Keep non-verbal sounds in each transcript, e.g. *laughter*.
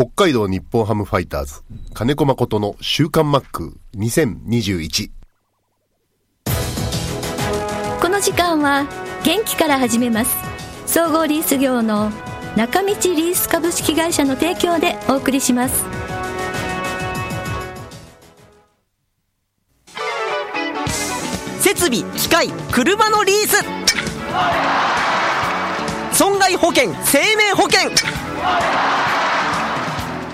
北海道日本ハムファイターズ、金子誠の週刊マック2021。この時間は元気から始めます。総合リース業の中道リース株式会社の提供でお送りします。設備機械車のリース損害保険生命保険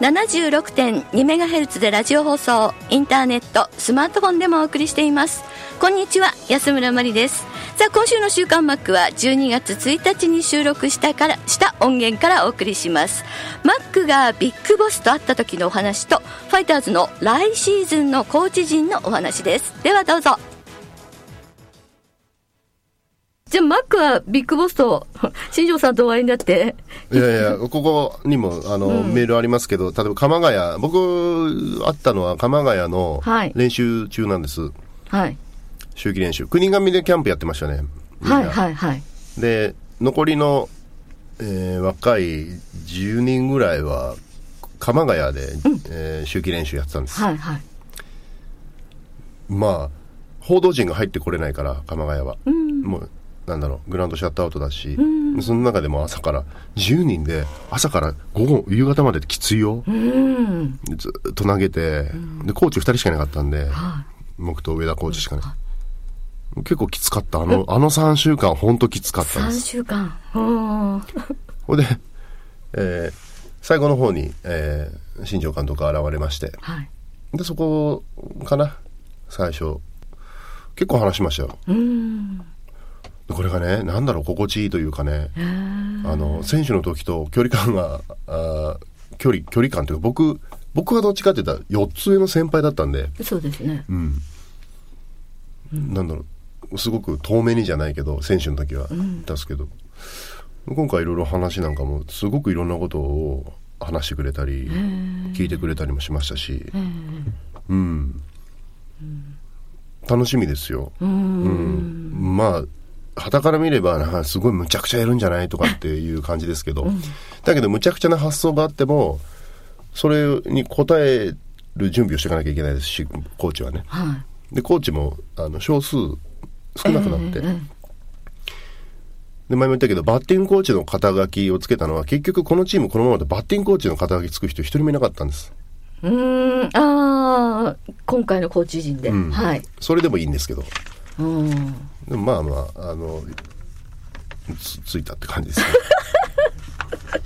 76.2MHz でラジオ放送インターネットスマートフォンでもお送りしています。こんにちは安村麻里です。さあ今週の週刊マックは12月1日に収録したからした音源からお送りします。マックがビッグボスと会った時のお話とファイターズの来シーズンのコーチ陣のお話です。ではどうぞ。ックはビッグボスと、新庄さんとお会いになって。いやいや、ここにも、あの、メールありますけど、例えば鎌ヶ谷、僕、会ったのは鎌ヶ谷のはい練習中なんです。はい。秋季練習。国神でキャンプやってましたね。はい、はい、はい。で、残りの、えー若い10人ぐらいは、鎌ヶ谷で、えー秋季練習やってたんです。はい、はい。まあ、報道陣が入ってこれないから、鎌ヶ谷は。もう、なんだろう、グラウンドシャットアウトだし、その中でも朝から、10人で、朝から午後、夕方まできついよ。うん。ずっと投げて、で、コーチ2人しかいなかったんで、は僕と上田コーチしかね。結構きつかった。あの、あの3週間、ほんときつかったで3す。週間。うん。*laughs* ほんで、えー最後の方に、えー新庄監督が現れまして、はい。で、そこかな、最初。結構話しましたよ。うん。これがね、なんだろう、心地いいというかね、あの、選手の時と距離感が、あー距離、距離感というか、僕、僕はどっちかって言ったら4つ上の先輩だったんで、そうですね。うん。なんだろう、すごく遠目にじゃないけど、選手の時は、出すけど、今回いろいろ話なんかも、すごくいろんなことを話してくれたり、聞いてくれたりもしましたし、うん。楽しみですよ。うん。まあ、旗から見れば、なんかすごいむちゃくちゃやるんじゃないとかっていう感じですけど、だけどむちゃくちゃな発想があっても、それに応える準備をしていかなきゃいけないですし、コーチはね。はい。で、コーチも、あの、少数少なくなって、ええで、前も言ったけど、バッティングコーチの肩書きをつけたのは、結局このチームこのままでバッティングコーチの肩書きつく人一人もいなかったんです。うーん。ああ、今回のコーチ陣で。うんはい。それでもいいんですけど、うん。でもまあまあ、あの、つついたって感じですね。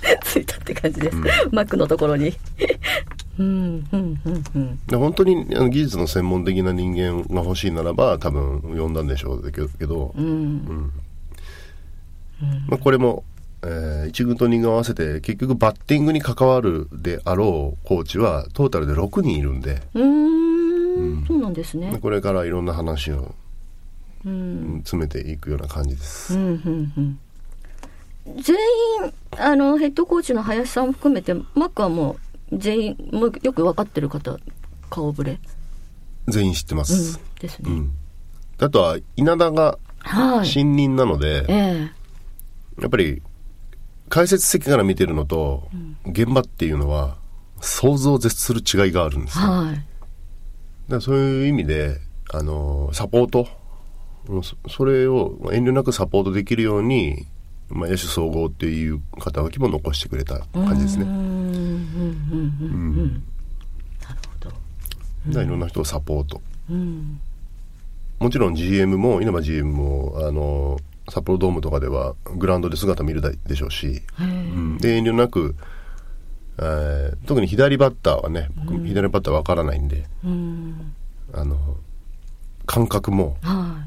*laughs* ついたって感じです。マックのところに。*laughs* うん、うん、うん、うん。で本当にあの技術の専門的な人間が欲しいならば多分呼んだんでしょうけどけど、うん。まあ、これも、えー一軍と二軍合わせて結局バッティングに関わるであろうコーチはトータルで6人いるんで、うーん。そうなんですね。これからいろんな話をうん。うん詰めていくような感じです。うんうんうん全員あのヘッドコーチの林さん含めてマックはもう全員もうよく分かってる方顔ぶれ、全員知ってまうんす。、ですね、うん。あとは稲田がはい新任なので、えやっぱり解説席から見てるのと、現場っていうのは想像を絶する違いがあるんですよ。えはいだからそういう意味で、あのサポート、うんそそれを遠慮なくサポートできるように、まあ、野手総合っていう肩書きも残してくれた感じですね。うんうんうんうんうんなるほど。だからいろんな人をサポート。うん。もちろん GM も、稲葉 GM も、あの札幌ドームとかではグラウンドで姿見るでしょうし、うん。で遠慮なく、えー特に左バッターはね、僕左バッターわからないんで、うん。あの感覚もは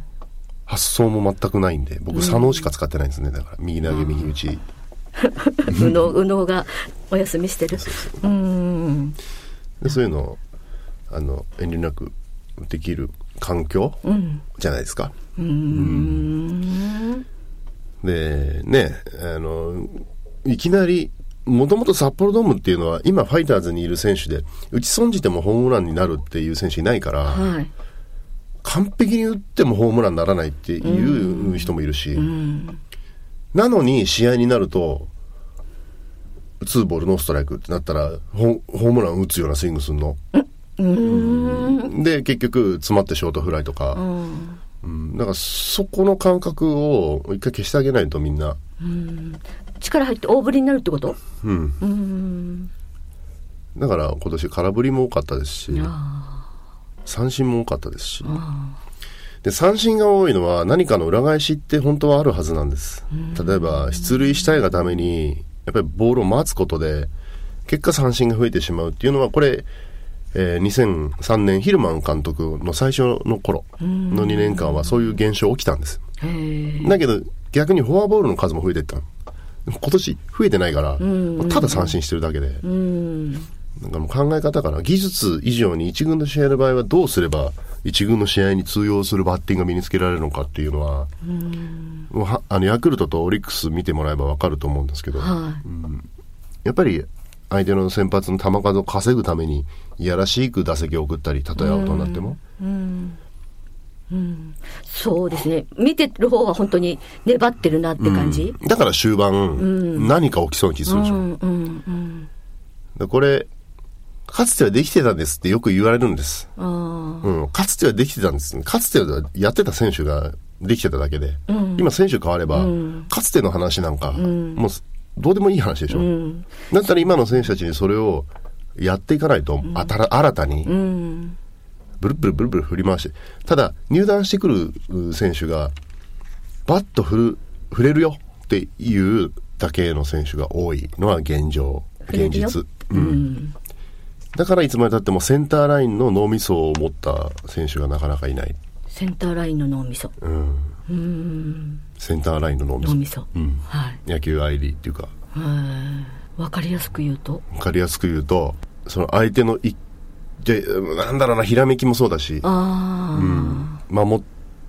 発想も全くないんで僕左脳しか使ってないんですね。だから右投げ右打ち。い *laughs* 右脳右脳がお休みしてるうんでそういうのをあの遠慮なくできる環境じゃないですか。うんでねあのいきなりもともと札幌ドームっていうのは今ファイターズにいる選手で打ち損じてもホームランになるっていう選手いないから、はい。完璧に打ってもホームランにならないっていう人もいるし、なのに試合になるとツーボールノーストライクってなったらホホームラン打つようなスイングすんの。で結局詰まってショートフライとか、うん、だからそこの感覚を一回消してあげないとみんな。力入って大振りになるってこと？だから今年空振りも多かったですし三振も多かったですし。で三振が多いのは何かの裏返しって本当はあるはずなんです。例えば出塁したいがためにやっぱりボールを待つことで結果三振が増えてしまうっていうのはこれ、えー2003年ヒルマン監督の最初の頃の2年間はそういう現象起きたんです。だけど逆にフォアボールの数も増えていった。今年増えてないから、ただ三振してるだけで、なんかもう考え方から技術以上に一軍の試合の場合はどうすれば一軍の試合に通用するバッティングが身につけられるのかっていうのは、もうはあのヤクルトとオリックス見てもらえばわかると思うんですけど、はやっぱり相手の先発の球数を稼ぐためにいやらしく打席を送ったりたとえアウトになっても、い。そうですね。見てる方は本当に粘ってるなって感じ。だから終盤、何か起きそうな気するでしょ、うん。うん。うん。でこれかつてはできてたんですってよく言われるんです。あうん、かつてはできてたんです。かつてはやってた選手ができてただけで、今選手変われば、かつての話なんか、もうどうでもいい話でしょ。だったら今の選手たちにそれをやっていかないと、あたら新たに、ブルブルブルブル振り回して、ただ入団してくるう選手が、バッと振る、振れるよっていうだけの選手が多いのは現状、現実。うんだからいつまでたってもセンターラインの脳みそを持った選手がなかなかいない。センターラインの脳みそ。センターラインの脳みそ。脳みそ。うんはい。野球 ID っていうか、はい。わかりやすく言うと？わかりやすく言うと、その相手のい、じゃなんだろうな、ひらめきもそうだし、ああ、守っ、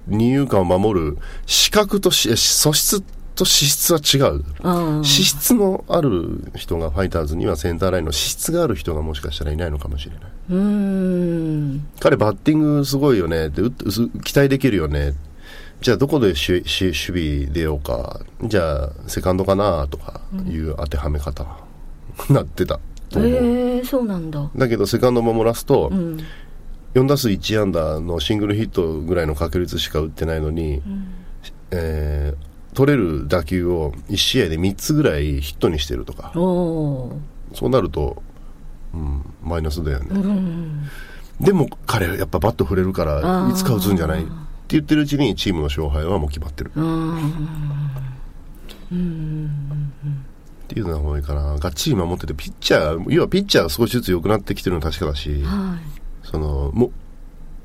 二遊間を守る視覚とし素質と資質は違う。資質のある人がファイターズにはセンターラインの資質がある人がもしかしたらいないのかもしれない。うーん。彼バッティングすごいよねって期待できるよねじゃあどこでしし守備出ようかじゃあセカンドかなとかいう当てはめ方、なってたと思う、ええそうなんだ。だけどセカンド守らすと、うん。4打数1安打のシングルヒットぐらいの確率しか打ってないのに、えー取れる打球を1試合で3つぐらいヒットにしてるとかそうなると、うん、マイナスだよね、ー。うん。でも彼やっぱバット振れるからいつか打つんじゃないって言ってるうちにチームの勝敗はもう決まってるっていうのが多いかながっちり守っててピッチャー要はピッチャーが少しずつ良くなってきてるのは確かだしはそのもう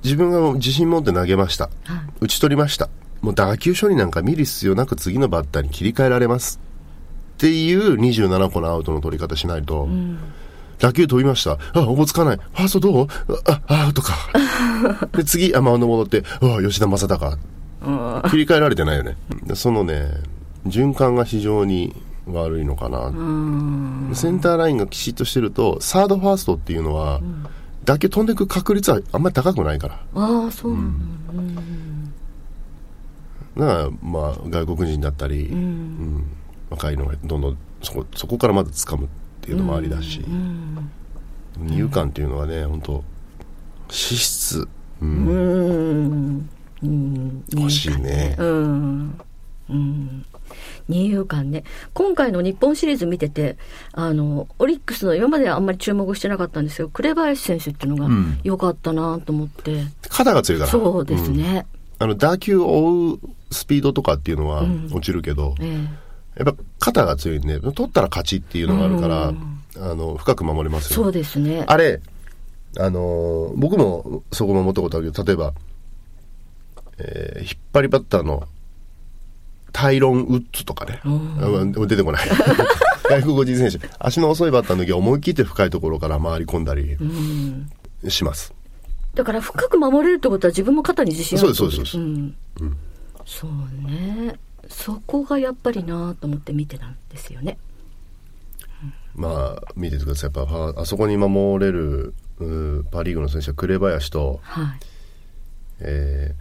自分が自信持って投げましたい。はい。打ち取りましたもう打球処理なんか見る必要なく次のバッターに切り替えられますっていう27個のアウトの取り方しないと、打球飛びました。あ、おぼつかない。ファーストどう？あ、あ、アウトか。*laughs* で、次、あ、マウンド戻って、うわ、吉田正尚。切り替えられてないよね。でそのね、循環が非常に悪いのかな。センターラインがきちっとしてると、サードファーストっていうのは、打球飛んでいく確率はあんまり高くないから。ああ、そうなんら、まあ、外国人だったり、うん若いのがどんどんそこそこからまず掴むっていうのもありだし、二遊間っていうのはね本当資質、うんうん。うん。欲しいね、うん。うん。二遊間ね。今回の日本シリーズ見てて、あの、オリックスの今まではあんまり注目してなかったんですけど、紅林選手っていうのがん良かったなと思って。肩が強いからそうですね。あの打球を追うスピードとかっていうのは落ちるけど、えやっぱ肩が強いんで取ったら勝ちっていうのがあるから、あの深く守れますよえそうですね。あれ、あのー僕もそこ守ったことあるけど、例えば、えー引っ張りバッターのタイロン・ウッズとかね。あ出てこない。*laughs* 外国人選手。足の遅いバッターの時は思い切って深いところから回り込んだりします。だから深く守れるってことは自分も肩に自信あるそうですそうですそううん。そうね。そこがやっぱりなと思って見てたんですよね。まあ、見ててください。やっぱ、あそこに守れる、うパ・リーグの選手は紅林と、はい。え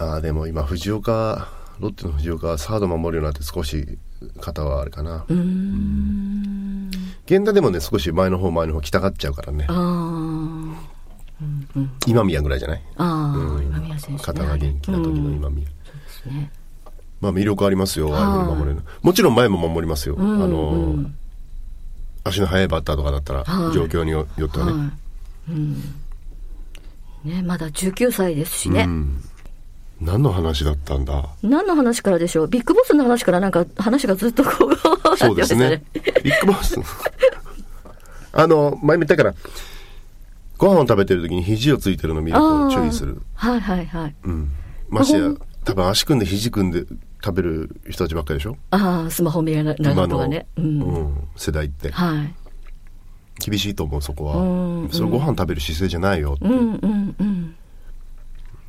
ー、ああ、でも今、藤岡、ロッテの藤岡はサード守るようになって少し肩はあれかな。うーん。源田でもね、少し前の方前の方来たがっちゃうからね。あ。ー今宮ぐらいじゃない？あー、うん。今宮選手、ね、肩が元気な時の今宮。ですね。まあ魅力ありますよ、ああいう守れるの。もちろん前も守りますよ。あんの、うん。足の速いバッターとかだったら、はい。状況によよってはね。はい。うん。ねまだ19歳ですしね、うん。何の話だったんだ？何の話からでしょう？ビッグボスの話からなんか話がずっとこうそうです *laughs* ね。ビッグボス。*laughs* あの、前も言ったから、ご飯を食べてる時に肘をついてるのを見ると注意する。はいはいはいうん。ましてや多分足組んで肘組んで食べる人たちばっかりでしょ？ああスマホ見ら今の、とかねううんん、世代って。はい厳しいと思う、そこは。うんそれご飯食べる姿勢じゃないよってうんうんうん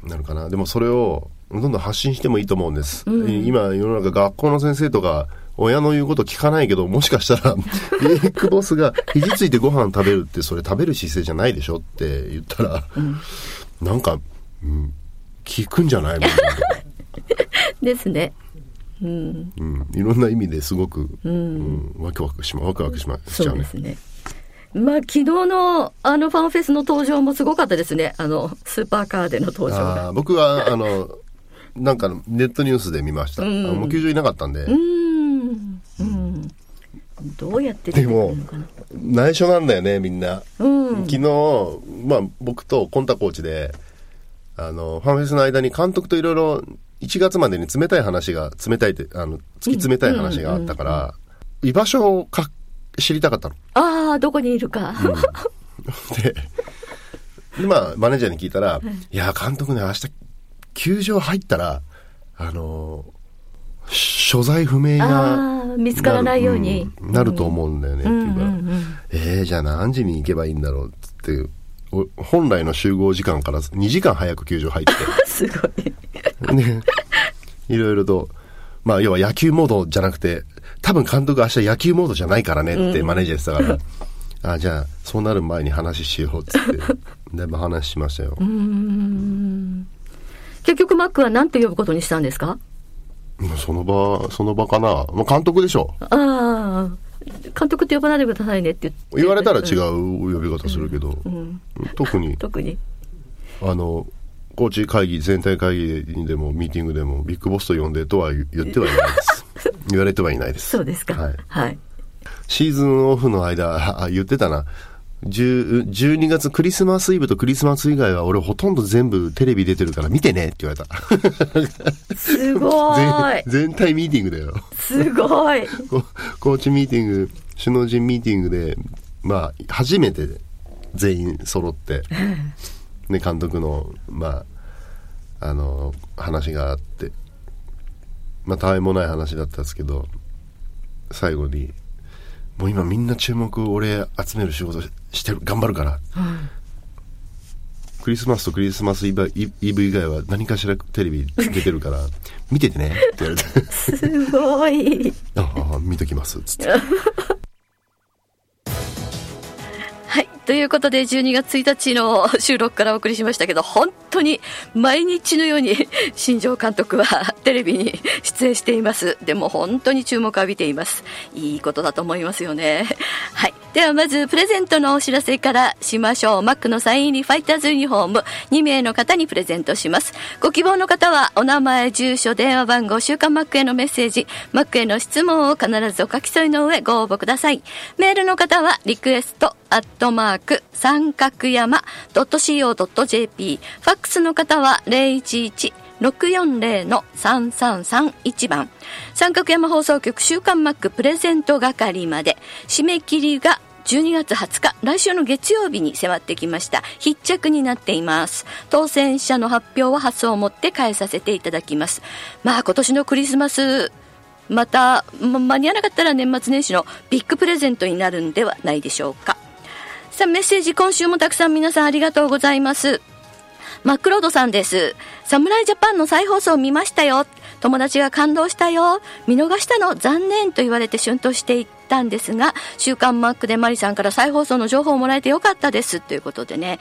なるかな。でもそれを、どんどん発信してもいいと思うんです。今、世の中学校の先生とか、親の言うこと聞かないけど、もしかしたら、*laughs* ビッグボスが肘ついてご飯食べるって、それ食べる姿勢じゃないでしょって言ったら、なんか、うん、聞くんじゃないもん、*laughs* ですね。うん。うん、いろんな意味ですごく、うん。ワクワクしま、ワクワクしま、しちゃうね。そうです。ね。まあ昨日のあのファンフェスの登場もすごかったですね。あのスーパーカーでの登場僕は、あの、なんかネットニュースで見ました。あのもう球場いなかったんで、うんうんどうやって出てくるのかな？内緒なんだよね、みんな。うん。昨日、まあ、僕とコンタコーチで、あの、ファンフェスの間に監督といろいろ1月までに冷たい話が、冷たいって、あの、突き詰めたい話があったから、居場所をか知りたかったの。ああどこにいるか、で、でまあ、マネージャーに聞いたら、いや、監督ね、明日、球場入ったら、あの、所在不明が、見つからないように。うんなると思うんだよね、っていうから、うんうん。えー、じゃあ何時に行けばいいんだろうって、お本来の集合時間から2時間早く球場入っ *laughs* すごい。て、ね、いろいろと、まあ要は野球モードじゃなくて、多分監督明日野球モードじゃないからねってマネージャー言ってたから、あ、じゃあそうなる前に話しようっつって、だいぶ話しましたよ。結局マックは何て呼ぶことにしたんですか？その場、その場かな。まあ監督でしょ。ああ監督って呼ばないでくださいねって言って言われたら違う呼び方するけど、特に、特にあの、コーチ会議、全体会議でもミーティングでもビッグボスと呼んでとは言言ってはいないです。*laughs* 言われてはいないです。そうですかはい。はいシーズンオフの間、ああ言ってたな。10 12月クリスマスイブとクリスマス以外は俺ほとんど全部テレビ出てるから見てねって言われた。すごい *laughs* 全全体ミーティングだよ。すごい *laughs* ココーチミーティング、首脳陣ミーティングで、まあ、初めて全員揃って、*laughs* ね、監督の、まあ、あの、話があって、まあ、たわいもない話だったんですけど、最後に、もう今みんな注目俺集める仕事してる、頑張るから。クリスマスとクリスマスイブイイブ以外は何かしらテレビ出てるから、*laughs* 見ててねって言われて。すごいああ、見ときます、つって。*laughs* はい。ということで、12月1日の収録からお送りしましたけど、本当に毎日のように *laughs* 新庄監督はテレビに出演しています。でも本当に注目を浴びています。いいことだと思いますよね。はい。ではまず、プレゼントのお知らせからしましょう。マックのサイン入りファイターズユニフォーム2名の方にプレゼントします。ご希望の方は、お名前、住所、電話番号、週刊マックへのメッセージ、マックへの質問を必ずお書き添えの上ご応募ください。メールの方は、リクエスト、アットマーク、三角山ドット .co.jp。ファックスの方は、011、640-3331番。三角山放送局週刊マックプレゼント係まで。締め切りが12月20日、来週の月曜日に迫ってきました。必着になっています。当選者の発表は発送をもって返させていただきます。まあ今年のクリスマス、また、間に合わなかったら年末年始のビッグプレゼントになるんではないでしょうか。さあ、メッセージ今週もたくさん皆さんありがとうございます。マクロードさんです。侍ジャパンの再放送を見ましたよ。友達が感動したよ。見逃したの残念と言われてシュンとしていったんですが、週刊マックでマリさんから再放送の情報をもらえてよかったですということでね、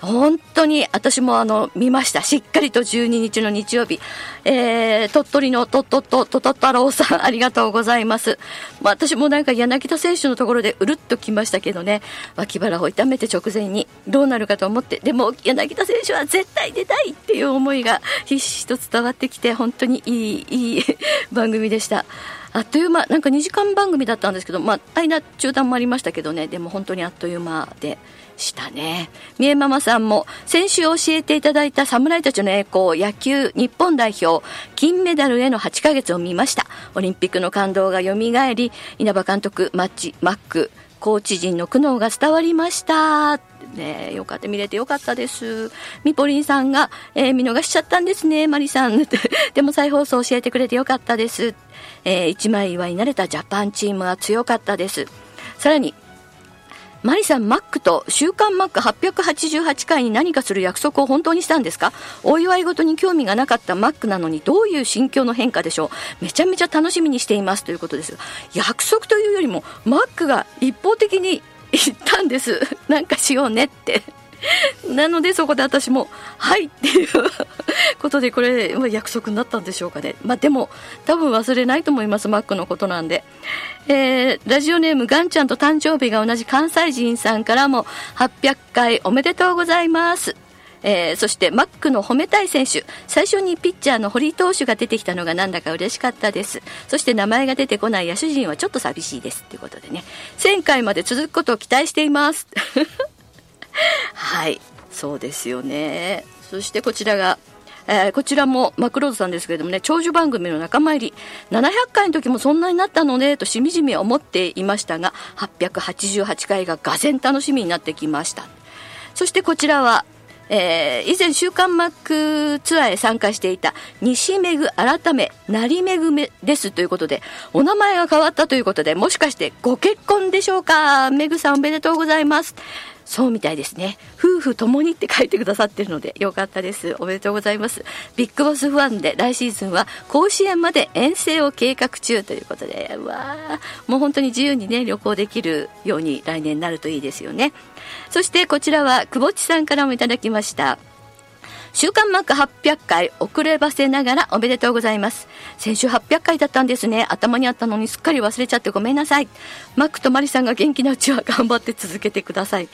本当に私もあの、見ました。しっかりと12日の日曜日。えー、鳥取のトットット、トト太郎さん、*laughs* ありがとうございます。まあ、私もなんか柳田選手のところでうるっときましたけどね、脇腹を痛めて直前にどうなるかと思って、でも柳田選手は絶対出たいっていう思いがひしひしと伝わってきて、本当にいい、いい *laughs* 番組でした。あっという間なんか2時間番組だったんですけど、まあ、間中断もありましたけどね。でも本当にあっという間でしたね。三重ママさんも先週教えていただいた侍たちの栄光野球日本代表金メダルへの8ヶ月を見ました。オリンピックの感動がよみがえり稲葉監督マッチマックコーチ陣の苦悩が伝わりました。ね、よかった見れてよかったです。みぽりんさんが、えー、見逃しちゃったんですね。マリさん。*laughs* でも再放送教えてくれてよかったです。えー、一枚岩になれたジャパンチームが強かったです。さらにマリさん、マックと週刊マック888回に何かする約束を本当にしたんですか？お祝い事に興味がなかったマックなのにどういう心境の変化でしょう？めちゃめちゃ楽しみにしていますということです約束というよりもマックが一方的に言ったんです。*laughs* なんかしようねって。*laughs* なのでそこで私も「はい」っていうことでこれ約束になったんでしょうかね。まあでも多分忘れないと思います。マックのことなんで、えー、ラジオネームガンちゃんと誕生日が同じ関西人さんからも800回おめでとうございます。えー、そしてマックの褒めたい選手。最初にピッチャーの堀投手が出てきたのがなんだか嬉しかったです。そして名前が出てこない野手陣はちょっと寂しいです。ということでね。1000回まで続くことを期待しています。*laughs* はい。そうですよね。そしてこちらがえー、こちらもマクローズさんですけれどもね。長寿番組の仲間入り。700回の時もそんなになったのね。としみじみ思っていましたが888回ががぜん楽しみになってきました。そしてこちらはえー、以前週刊マックツアーへ参加していた西めぐ改め成めぐめですということでお名前が変わったということでもしかしてご結婚でしょうか？めぐさんおめでとうございます。そうみたいですね。夫婦ともにって書いてくださってるので、よかったです。おめでとうございます。ビッグボスファンで来シーズンは甲子園まで遠征を計画中ということで、わ、もう本当に自由にね、旅行できるように来年になるといいですよね。そしてこちらは、久保地さんからもいただきました。週刊マック800回遅ればせながらおめでとうございます。先週800回だったんですね。頭にあったのにすっかり忘れちゃってごめんなさい。マックとマリさんが元気なうちは頑張って続けてください。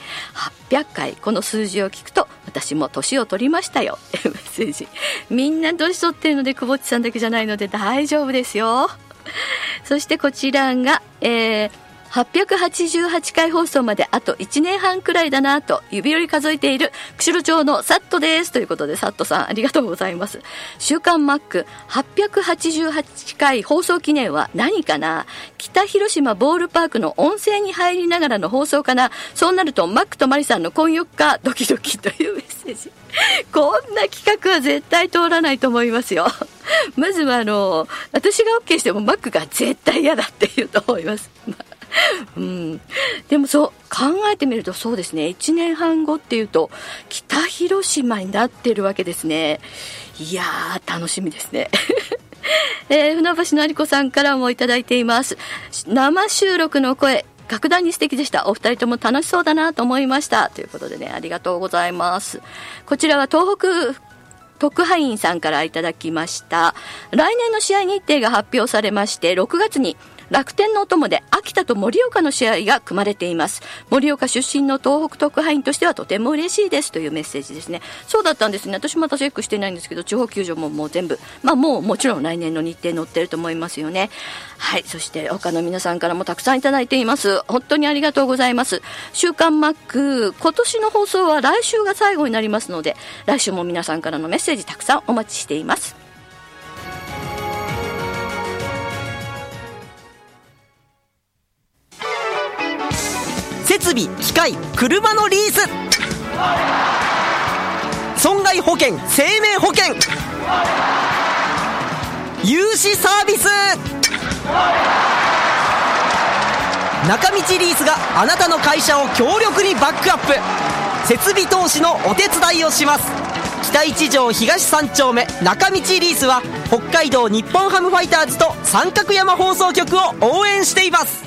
800回、この数字を聞くと私も年を取りましたよ。*laughs* メッセージ。みんな年取ってるので、久保地さんだけじゃないので大丈夫ですよ。そしてこちらが、えー、888回放送まであと1年半くらいだなと指折り数えている釧路町のサットですということでサットさんありがとうございます。週刊マック888回放送記念は何かな？北広島ボールパークの温泉に入りながらの放送かな？そうなるとマックとマリさんの婚約か？ドキドキというメッセージ。*laughs* こんな企画は絶対通らないと思いますよ。*laughs* まずはあの私が OK してもマックが絶対嫌だって言うと思います。うん、でもそう考えてみるとそうですね。1年半後っていうと北広島になってるわけですね。いやー楽しみですね。*laughs* えー、船橋の有子さんからもいただいています。生収録の声格段に素敵でした。お二人とも楽しそうだなと思いました。ということでねありがとうございます。こちらは東北特派員さんからいただきました。来年の試合日程が発表されまして6月に楽天のお供で秋田と盛岡の試合が組まれています。盛岡出身の東北特派員としてはとても嬉しいですというメッセージですね。そうだったんですね。私またチェックしてないんですけど地方球場ももう全部。まあもうもちろん来年の日程載ってると思いますよね。はい。そして他の皆さんからもたくさんいただいています。本当にありがとうございます。週刊マック今年の放送は来週が最後になりますので来週も皆さんからのメッセージたくさんお待ちしています。備機械車のリース。損害保険生命保険。融資サービス。中道リースがあなたの会社を強力にバックアップ。設備投資のお手伝いをします。北一条東三丁目中道リースは北海道日本ハムファイターズと三角山放送局を応援しています。